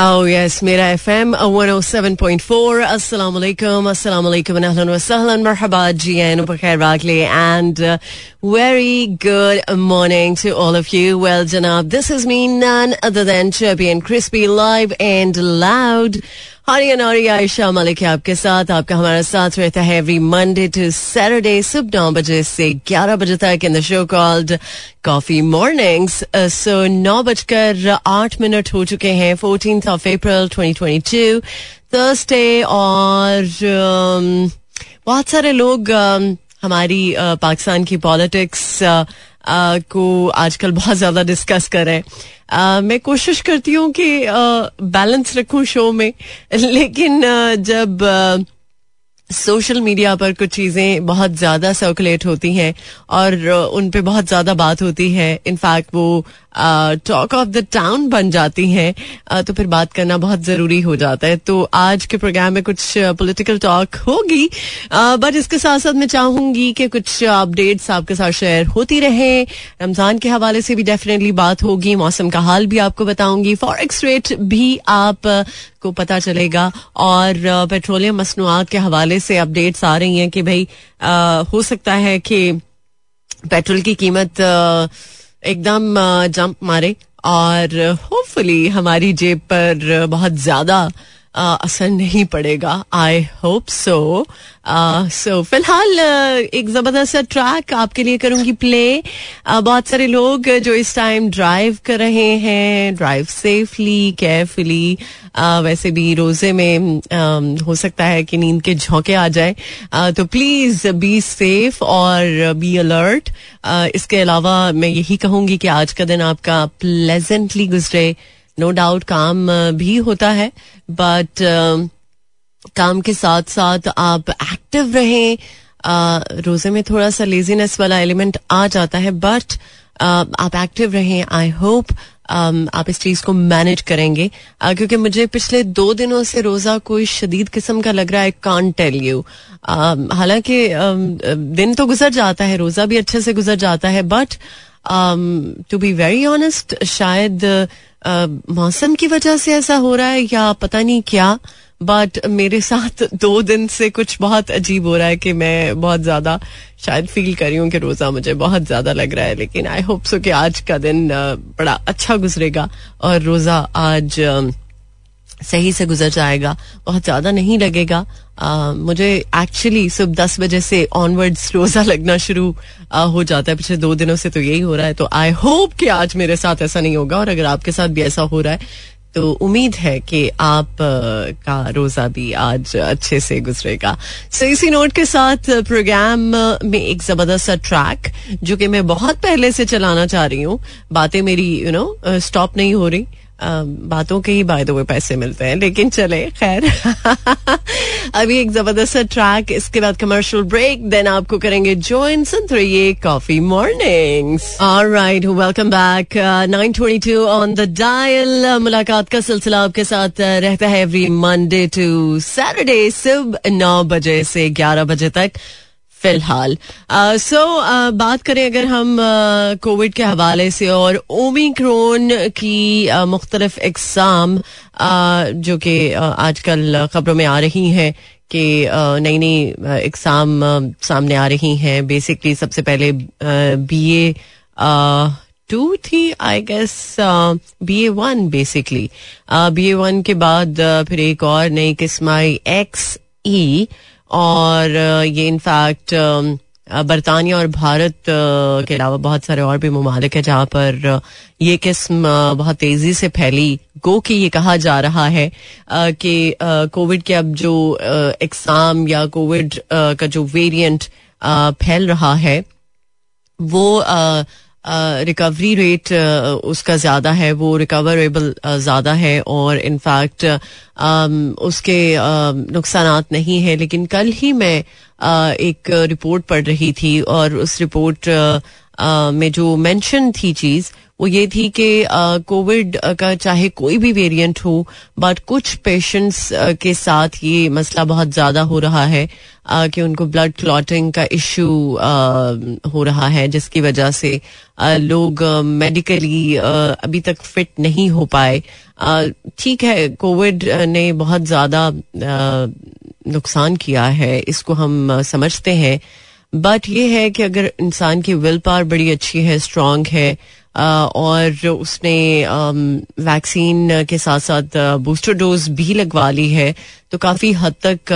Oh yes, Mira FM uh, 107.4. Assalamu alaikum, assalamu alaikum and ahlan wa sahlan, marhaba, jian, and uh, जी एन बखैर वाकले and very good morning to all of you well जनाब this is me none other than champion crispy live and loud Haryana और आयशा मलिक आपके साथ आपका हमारा साथ रहता है एवरी मंडे टू सैटरडे सुबह नौ बजे से ग्यारह बजे तक in the show called coffee mornings so नौ बजकर आठ मिनट हो चुके हैं fourteen of April twenty twenty two Thursday और um, बहुत सारे लोग um, हमारी पाकिस्तान की पॉलिटिक्स को आजकल बहुत ज़्यादा डिस्कस कर मैं कोशिश करती हूँ कि बैलेंस रखूँ शो में। लेकिन जब सोशल मीडिया पर कुछ चीज़ें बहुत ज़्यादा सर्कुलेट होती हैं और उन पे बहुत ज़्यादा बात होती है। इनफैक्ट वो टॉक ऑफ़ द टाउन बन जाती हैं। तो फिर बात करना बहुत ज़रूरी हो जाता है। तो आज के प्रोग्राम में कुछ पॉलिटिकल टॉक होगी। बट इसके साथ साथ मैं चाहूँगी कि कुछ अपडेट्स आपके साथ शेयर होती रहे। रमज़ान के हवाले से भी डेफिनेटली बात होगी। मौसम का हाल भी आपको बताऊँगी। फॉरेक्स रेट भी आप को पता चलेगा। और पेट्रोलियम मसनुआत के हवाले से अपडेट्स आ रही हैं कि भाई हो सकता है कि पेट्रोल की कीमत एकदम जंप मारे। और, होपफुली हमारी जेब पर बहुत ज़्यादा असर नहीं पड़ेगा आई होप सो सो फ़िलहाल एक ज़बरदस्त ट्रैक आपके लिए करूँगी प्ले बहुत सारे लोग जो इस टाइम ड्राइव कर रहे हैं ड्राइव सेफली केयरफुली वैसे भी रोज़े में हो सकता है कि नींद के झोंके आ जाए। तो प्लीज़ बी सेफ़ और बी अलर्ट इसके अलावा मैं यही कहूँगी कि आज का दिन आपका प्लेजेंटली गुजरे। नो डाउट काम भी होता है बट काम के साथ साथ आप एक्टिव रहें रोज़े में थोड़ा सा लेजीनेस वाला एलिमेंट आ जाता है बट आप एक्टिव रहें आई होप आप इस चीज़ को मैनेज करेंगे। क्योंकि मुझे पिछले दो दिनों से रोजा कोई शदीद किस्म का लग रहा है कान टेल यू हालाँकि दिन तो गुजर जाता है, रोजा भी अच्छे से गुजर जाता है but to be very honest शायद मौसम की वजह से ऐसा हो रहा है या पता नहीं क्या बट मेरे साथ दो दिन से कुछ बहुत अजीब हो रहा है कि मैं बहुत ज़्यादा शायद फील कर रही हूँ कि रोजा मुझे बहुत ज़्यादा लग रहा है, लेकिन आई होप सो कि आज का दिन बड़ा अच्छा गुजरेगा और रोजा आज सही से गुजर जाएगा बहुत ज़्यादा नहीं लगेगा। आ, मुझे एक्चुअली सुबह दस बजे से ऑनवर्ड्स रोजा लगना शुरू आ, हो जाता है। पिछले दो दिनों से तो यही हो रहा है। तो आई होप कि आज मेरे साथ ऐसा नहीं होगा और अगर आपके साथ भी ऐसा हो रहा है तो उम्मीद है कि आप का रोजा भी आज अच्छे से गुजरेगा। सो so, इसी नोट के साथ प्रोग्राम में एक ज़बरदस्त सा ट्रैक जो कि मैं बहुत पहले से चलाना चाह रही हूँ। बातें मेरी यू नो स्टॉप नहीं हो रही। बातों के ही बाय द वे पैसे मिलते हैं। लेकिन चले, खैर। अभी एक ज़बरदस्त ट्रैक इसके बाद कमर्शियल ब्रेक देन आपको करेंगे ज्वाइन सुन रहिए coffee mornings alright welcome back 922 on the dial मुलाकात का सिलसिला आपके साथ रहता है एवरी मंडे टू सैटरडे सुबह नौ बजे से ग्यारह बजे तक। फ़िलहाल। सो बात करें अगर हम कोविड के हवाले से और ओमिक्रोन की मुख्तलिफ़ एग्ज़ाम जो कि आजकल खबरों में आ रही हैं कि नई नई एग्ज़ाम सामने आ रही हैं। बेसिकली सबसे पहले B A two three I guess B A one basically B A one के बाद फिर एक और नई किस्म आई एक्स ई और ये इनफैक्ट बरतानिया और भारत के अलावा बहुत सारे और भी ममालिक है जहाँ पर ये किस्म बहुत तेज़ी से फैली, गो कि ये कहा जा रहा है कि कोविड के अब जो एग्ज़ाम या कोविड का जो वेरिएंट फैल रहा है, वो रिकवरी रेट उसका ज़्यादा है, वो रिकवरेबल ज़्यादा है और इनफैक्ट उसके नुकसान नहीं है। लेकिन कल ही मैं एक रिपोर्ट पढ़ रही थी और उस रिपोर्ट में जो मेंशन थी चीज़, वो ये थी कि कोविड का चाहे कोई भी वेरिएंट हो बट कुछ पेशेंट्स के साथ ये मसला बहुत ज़्यादा हो रहा है कि उनको ब्लड क्लॉटिंग का इश्यू हो रहा है, जिसकी वजह से लोग मेडिकली अभी तक फिट नहीं हो पाए। ठीक है कोविड ने बहुत ज़्यादा नुकसान किया है, इसको हम समझते हैं। बट ये है कि अगर इंसान की विल पावर बड़ी अच्छी है स्ट्रांग है और उसने वैक्सीन के साथ साथ बूस्टर डोज भी लगवा ली है तो काफ़ी हद तक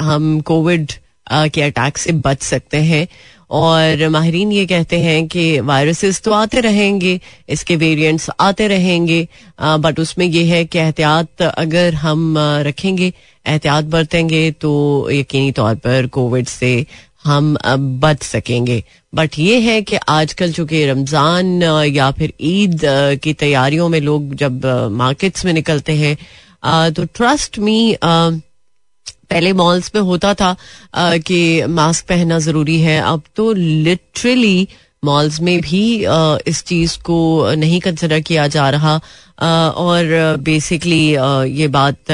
हम कोविड के अटैक से बच सकते हैं। और माहरीन ये कहते हैं कि वायरसेस तो आते रहेंगे, इसके वेरिएंट्स आते रहेंगे बट उसमें यह है कि एहतियात अगर हम रखेंगे, एहतियात बरतेंगे तो यकीनी तौर पर कोविड से हम बच सकेंगे। बट ये है कि आजकल चूँकि रमज़ान या फिर ईद की तैयारियों में लोग जब मार्केट्स में निकलते हैं तो ट्रस्ट मी पहले मॉल्स में होता था कि मास्क पहनना ज़रूरी है। अब तो लिटरली मॉल्स में भी इस चीज़ को नहीं कंसिडर किया जा रहा। और बेसिकली ये बात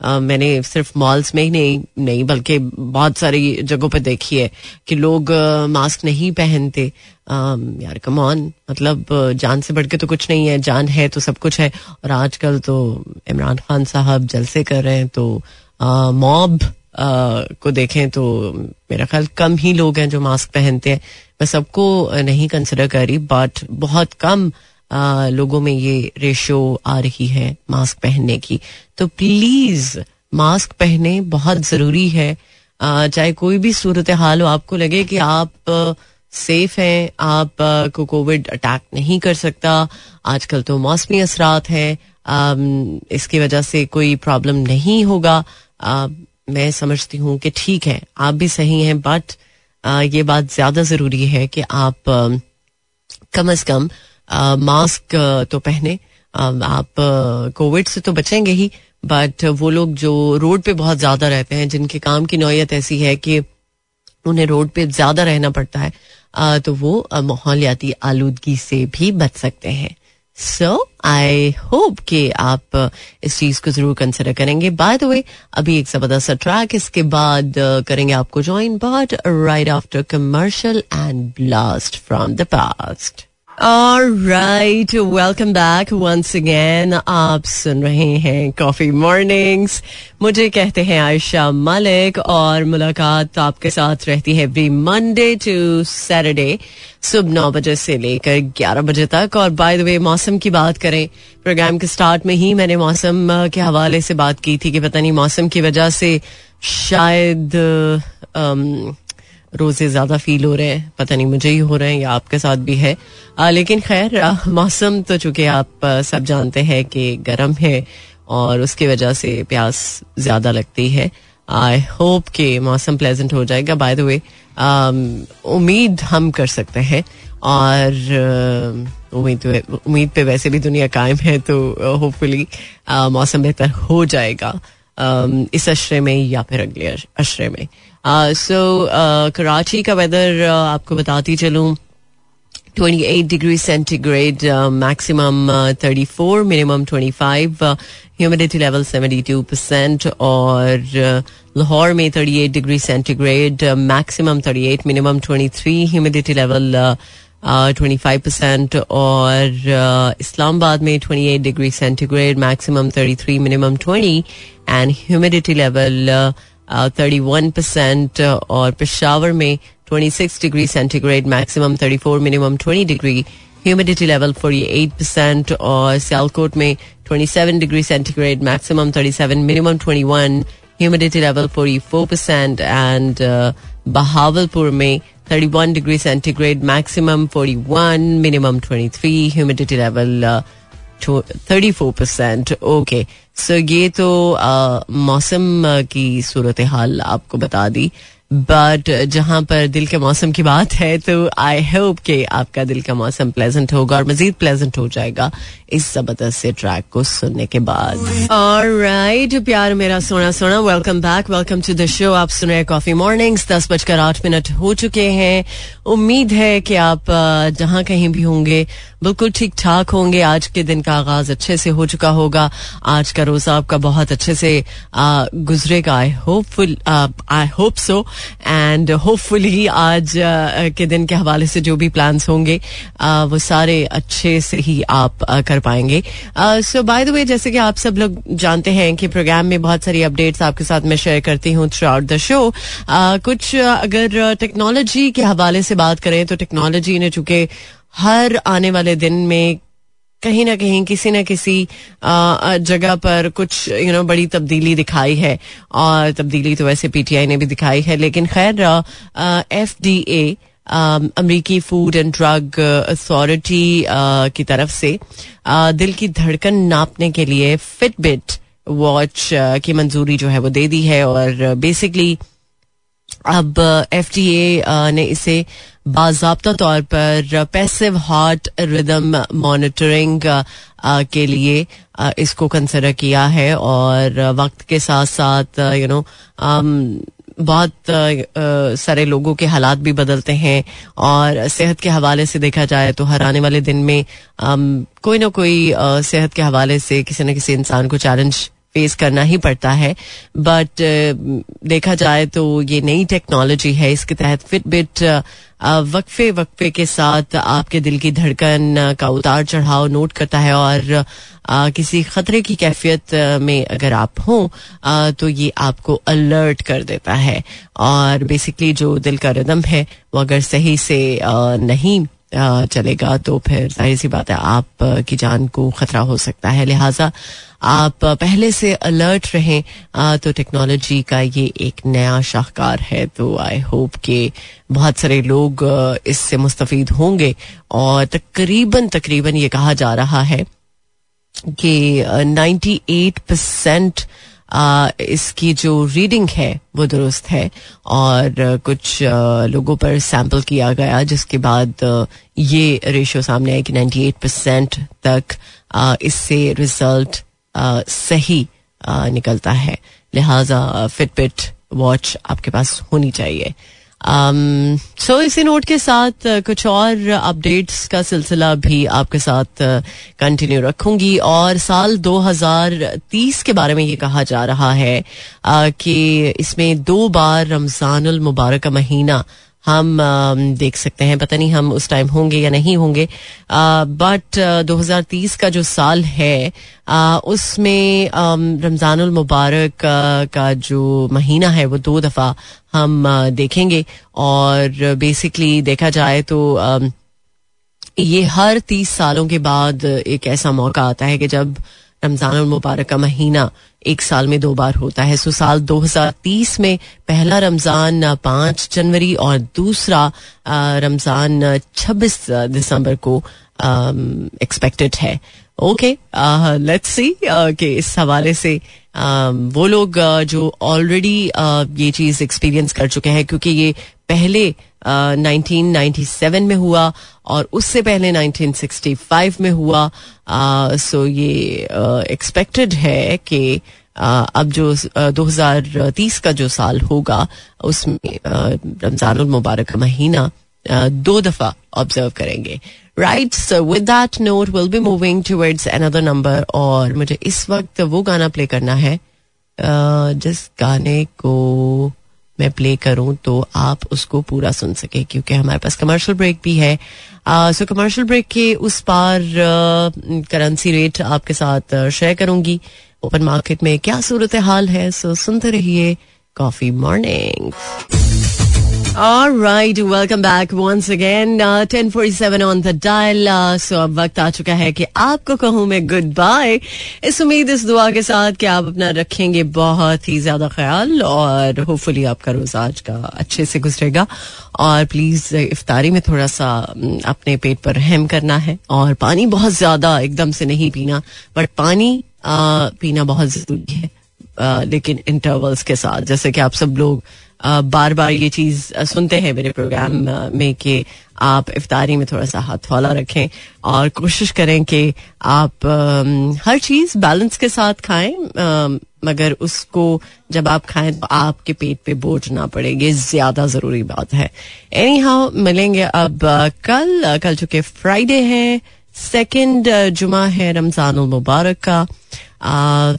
मैंने सिर्फ़ मॉल्स में ही नहीं नहीं, बल्कि बहुत सारी जगहों पर देखी है कि लोग मास्क नहीं पहनते। यार कम ऑन मतलब जान से बढ़ के तो कुछ नहीं है, जान है तो सब कुछ है। और आजकल तो इमरान खान साहब जलसे कर रहे हैं तो मॉब को देखें तो मेरा ख्याल कम ही लोग हैं जो मास्क पहनते हैं। मैं सबको नहीं कंसिडर कर रही बट बहुत कम आ, लोगों में ये रेशियो आ रही है मास्क पहनने की। तो प्लीज़ मास्क पहने बहुत ज़रूरी है। चाहे कोई भी सूरत हाल हो आपको लगे कि आप सेफ़ हैं आप को कोविड अटैक नहीं कर सकता। आजकल तो मौसमी असरात हैं। इसकी वजह से कोई प्रॉब्लम नहीं होगा। मैं समझती हूँ कि ठीक है आप भी सही हैं बट ये बात ज़्यादा ज़रूरी है कि आप कम अज कम मास्क तो पहने। आप कोविड से तो बचेंगे ही बट वो लोग जो रोड पे बहुत ज़्यादा रहते हैं, जिनके काम की नौयत ऐसी है कि उन्हें रोड पे ज़्यादा रहना पड़ता है तो वो माहौलियाती आलूदगी से भी बच सकते हैं। सो आई होप कि आप इस चीज़ को ज़रूर कंसिडर करेंगे। बाय द वे अभी एक ज़बरदस्त ट्रैक इसके बाद करेंगे आपको join but right after commercial and blast from the past right welcome back once again आप सुन रहे हैं कॉफ़ी मॉर्निंग्स मुझे कहते हैं आयशा मलिक और मुलाकात आपके साथ रहती है एवरी मंडे टू सैटरडे सुबह नौ बजे से लेकर ग्यारह बजे तक। और बाय द वे मौसम की बात करें प्रोग्राम के स्टार्ट में ही मैंने मौसम के हवाले से बात की थी कि पता नहीं मौसम की वजह से शायद um, रोज़े ज़्यादा फील हो रहे हैं पता नहीं मुझे ही हो रहे हैं या आपके साथ भी है। आ, लेकिन खैर मौसम तो चूँकि आप सब जानते हैं कि गर्म है और उसकी वजह से प्यास ज़्यादा लगती है। आई होप कि मौसम प्लेजेंट हो जाएगा। बाय द वे उम्मीद हम कर सकते हैं और उम्मीद उम्मीद पे वैसे भी दुनिया कायम है तो होपफुली मौसम बेहतर हो जाएगा इस अशरे में या फिर अगले अशरे में। सो कराची का वेदर आपको बताती चलूँ 28 degree centigrade maximum 34 minimum 25 humidity level 72 percent और लाहौर में 38 degree centigrade maximum 38 minimum 23 humidity level twenty five percent और इस्लामाबाद में twenty eight degree centigrade maximum thirty three minimum twenty and humidity level thirty one percent और पिशावर में twenty six degree centigrade maximum thirty four minimum twenty degree humidity level forty eight percent और सियालकोट में twenty seven degree centigrade maximum thirty seven minimum twenty one humidity level forty four percent and Bahawalpur में 31 degree centigrade, maximum 41, minimum 23, humidity level uh, 34%. Okay so ये तो uh, मौसम uh, की सूरत हाल आपको बता दी but जहाँ पर दिल के मौसम की बात है तो आई होप कि आपका दिल का मौसम प्लेजेंट होगा और मजीद प्लेजेंट हो जाएगा इस ज़बरदस्त से ट्रैक को सुनने के बाद। और राइट प्यार मेरा सोना सोना welcome back welcome to the show आप सुन रहे कॉफ़ी मॉर्निंग्स दस बजकर आठ मिनट हो चुके हैं। उम्मीद है कि आप जहाँ कहीं भी होंगे, बिल्कुल ठीक ठाक होंगे। आज के दिन का आगाज़ अच्छे से हो चुका होगा। आज का रोजा आपका बहुत अच्छे से गुजरेगा। I hopeful I hope so and hopefully आज के दिन के हवाले से जो भी प्लान्स होंगे वो सारे अच्छे से ही आप कर पाएँगे। सो बाय द वे जैसे कि आप सब लोग जानते हैं कि प्रोग्राम में बहुत सारी अपडेट्स आपके साथ मैं शेयर करती हूँ थ्रू आउट द शो कुछ अगर टेक्नोलॉजी के हवाले से बात करें तो टेक्नोलॉजी ने चूँकि हर आने वाले दिन में कहीं ना कहीं किसी न किसी जगह पर कुछ यू नो बड़ी तब्दीली दिखाई है। और तब्दीली तो वैसे पीटीआई ने भी दिखाई है, लेकिन खैर एफ़ डी ए अमरीकी फ़ूड एंड ड्रग अथॉरिटी की तरफ़ से दिल की धड़कन नापने के लिए फिटबिट वॉच की मंजूरी जो है वो दे दी है। और बेसिकली अब एफ़ डी ए ने इसे बाजाबता तौर पर पैसिव हार्ट रिदम मॉनिटरिंग के लिए इसको कंसिडर किया है और वक्त के साथ साथ यू नो बहुत सारे लोगों के हालात भी बदलते हैं और सेहत के हवाले से देखा जाए तो हर आने वाले दिन में कोई ना कोई सेहत के हवाले से किसी न किसी इंसान को चैलेंज फेस करना ही पड़ता है। बट देखा जाए तो ये नई टेक्नोलॉजी है, इसके तहत फिटबिट वक्फे वक्फे के साथ आपके दिल की धड़कन का उतार चढ़ाव नोट करता है और किसी खतरे की कैफियत में अगर आप हो तो ये आपको अलर्ट कर देता है। और बेसिकली जो दिल का रिदम है, वो अगर सही से नहीं चलेगा तो फिर ज़ाहिर सी बात है आप की जान को खतरा हो सकता है। लिहाजा आप पहले से अलर्ट रहें। तो टेक्नोलॉजी का ये एक नया शाहकार है तो आई होप कि बहुत सारे लोग इससे मुस्तफ़ होंगे। और तकरीबन तकरीबन ये कहा जा रहा है कि 98 परसेंट इसकी जो रीडिंग है, वो दुरुस्त है। और कुछ लोगों पर सैंपल किया गया, जिसके बाद ये रेशियो सामने आया कि 98 परसेंट तक इससे रिज़ल्ट सही निकलता है। लिहाजा फिटबिट वॉच आपके पास होनी चाहिए। सो इसी नोट के साथ uh, कुछ और अपडेट्स का सिलसिला भी आपके साथ कंटिन्यू uh, रखूँगी। और साल 2030 के बारे में ये कहा जा रहा है uh, कि इसमें दो बार रमजानुल मुबारक का महीना हम देख सकते हैं। पता नहीं हम उस टाइम होंगे या नहीं होंगे। बट 2030 का जो साल है उसमें रमज़ानुल मुबारक का जो महीना है, वो दो दफ़ा हम देखेंगे। और बेसिकली देखा जाए तो ये हर तीस सालों के बाद एक ऐसा मौका आता है कि जब रमज़ान मुबारक का महीना एक साल में दो बार होता है। सो साल 2030 में पहला रमज़ान पाँच जनवरी और दूसरा रमज़ान 26 दिसंबर को एक्सपेक्टेड है। ओके लेट्स सी कि इस हवाले से uh, वो लोग uh, जो ऑलरेडी uh, ये चीज़ एक्सपीरियंस कर चुके हैं क्योंकि ये पहले नाइनटीन नाइन्टी सेवन में हुआ और उससे पहले 1965 में हुआ सो ये एक्सपेक्टेड है कि अब जो 2030 का जो साल होगा उसमें रमज़ान मुबारक महीना दो दफ़ा ऑब्ज़र्व करेंगे। Right so with that note will be moving towards another number और मुझे इस वक्त वो गाना प्ले करना है। जिस गाने को मैं प्ले करूँ तो आप उसको पूरा सुन सके, क्योंकि हमारे पास कमर्शियल ब्रेक भी है। सो कमर्शियल ब्रेक के उस पार करेंसी रेट आपके साथ शेयर करूँगी। ओपन मार्केट में क्या सूरत हाल है सो सुनते रहिए coffee morning right welcome back once again ten forty seven on the dial so अब वक्त आ चुका है कि आपको कहूँ मैं गुड बाय इस उम्मीद इस दुआ के साथ कि आप अपना रखेंगे बहुत ही ज़्यादा ख्याल और होपफुली आपका रोज आज का अच्छे से गुजरेगा। और प्लीज़ इफ्तारी में थोड़ा सा अपने पेट पर रहम करना है और पानी बहुत ज़्यादा एकदम से नहीं पीना बट पानी आ, पीना बहुत ज़रूरी है आ, लेकिन इंटरवल्स के साथ जैसे कि आप सब लोग बार बार ये चीज़ सुनते हैं मेरे प्रोग्राम में कि आप इफ्तारी में थोड़ा सा हाथ वाला रखें और कोशिश करें कि आप हर चीज़ बैलेंस के साथ खाएँ मगर उसको जब आप खाएँ तो आपके पेट पे बोझ ना पड़े, ये ज़्यादा ज़रूरी बात है। एनी हाउ मिलेंगे अब कल कल चुके फ्राइडे है सेकेंड जुमा है रमज़ान मुबारक का।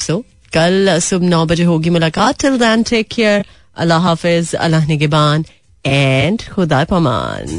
सो कल सुबह नौ बजे होगी मुलाकात। टिल दैन टेक केयर अल्लाह हाफिज अल्लाह निगबान एंड खुदा पमान।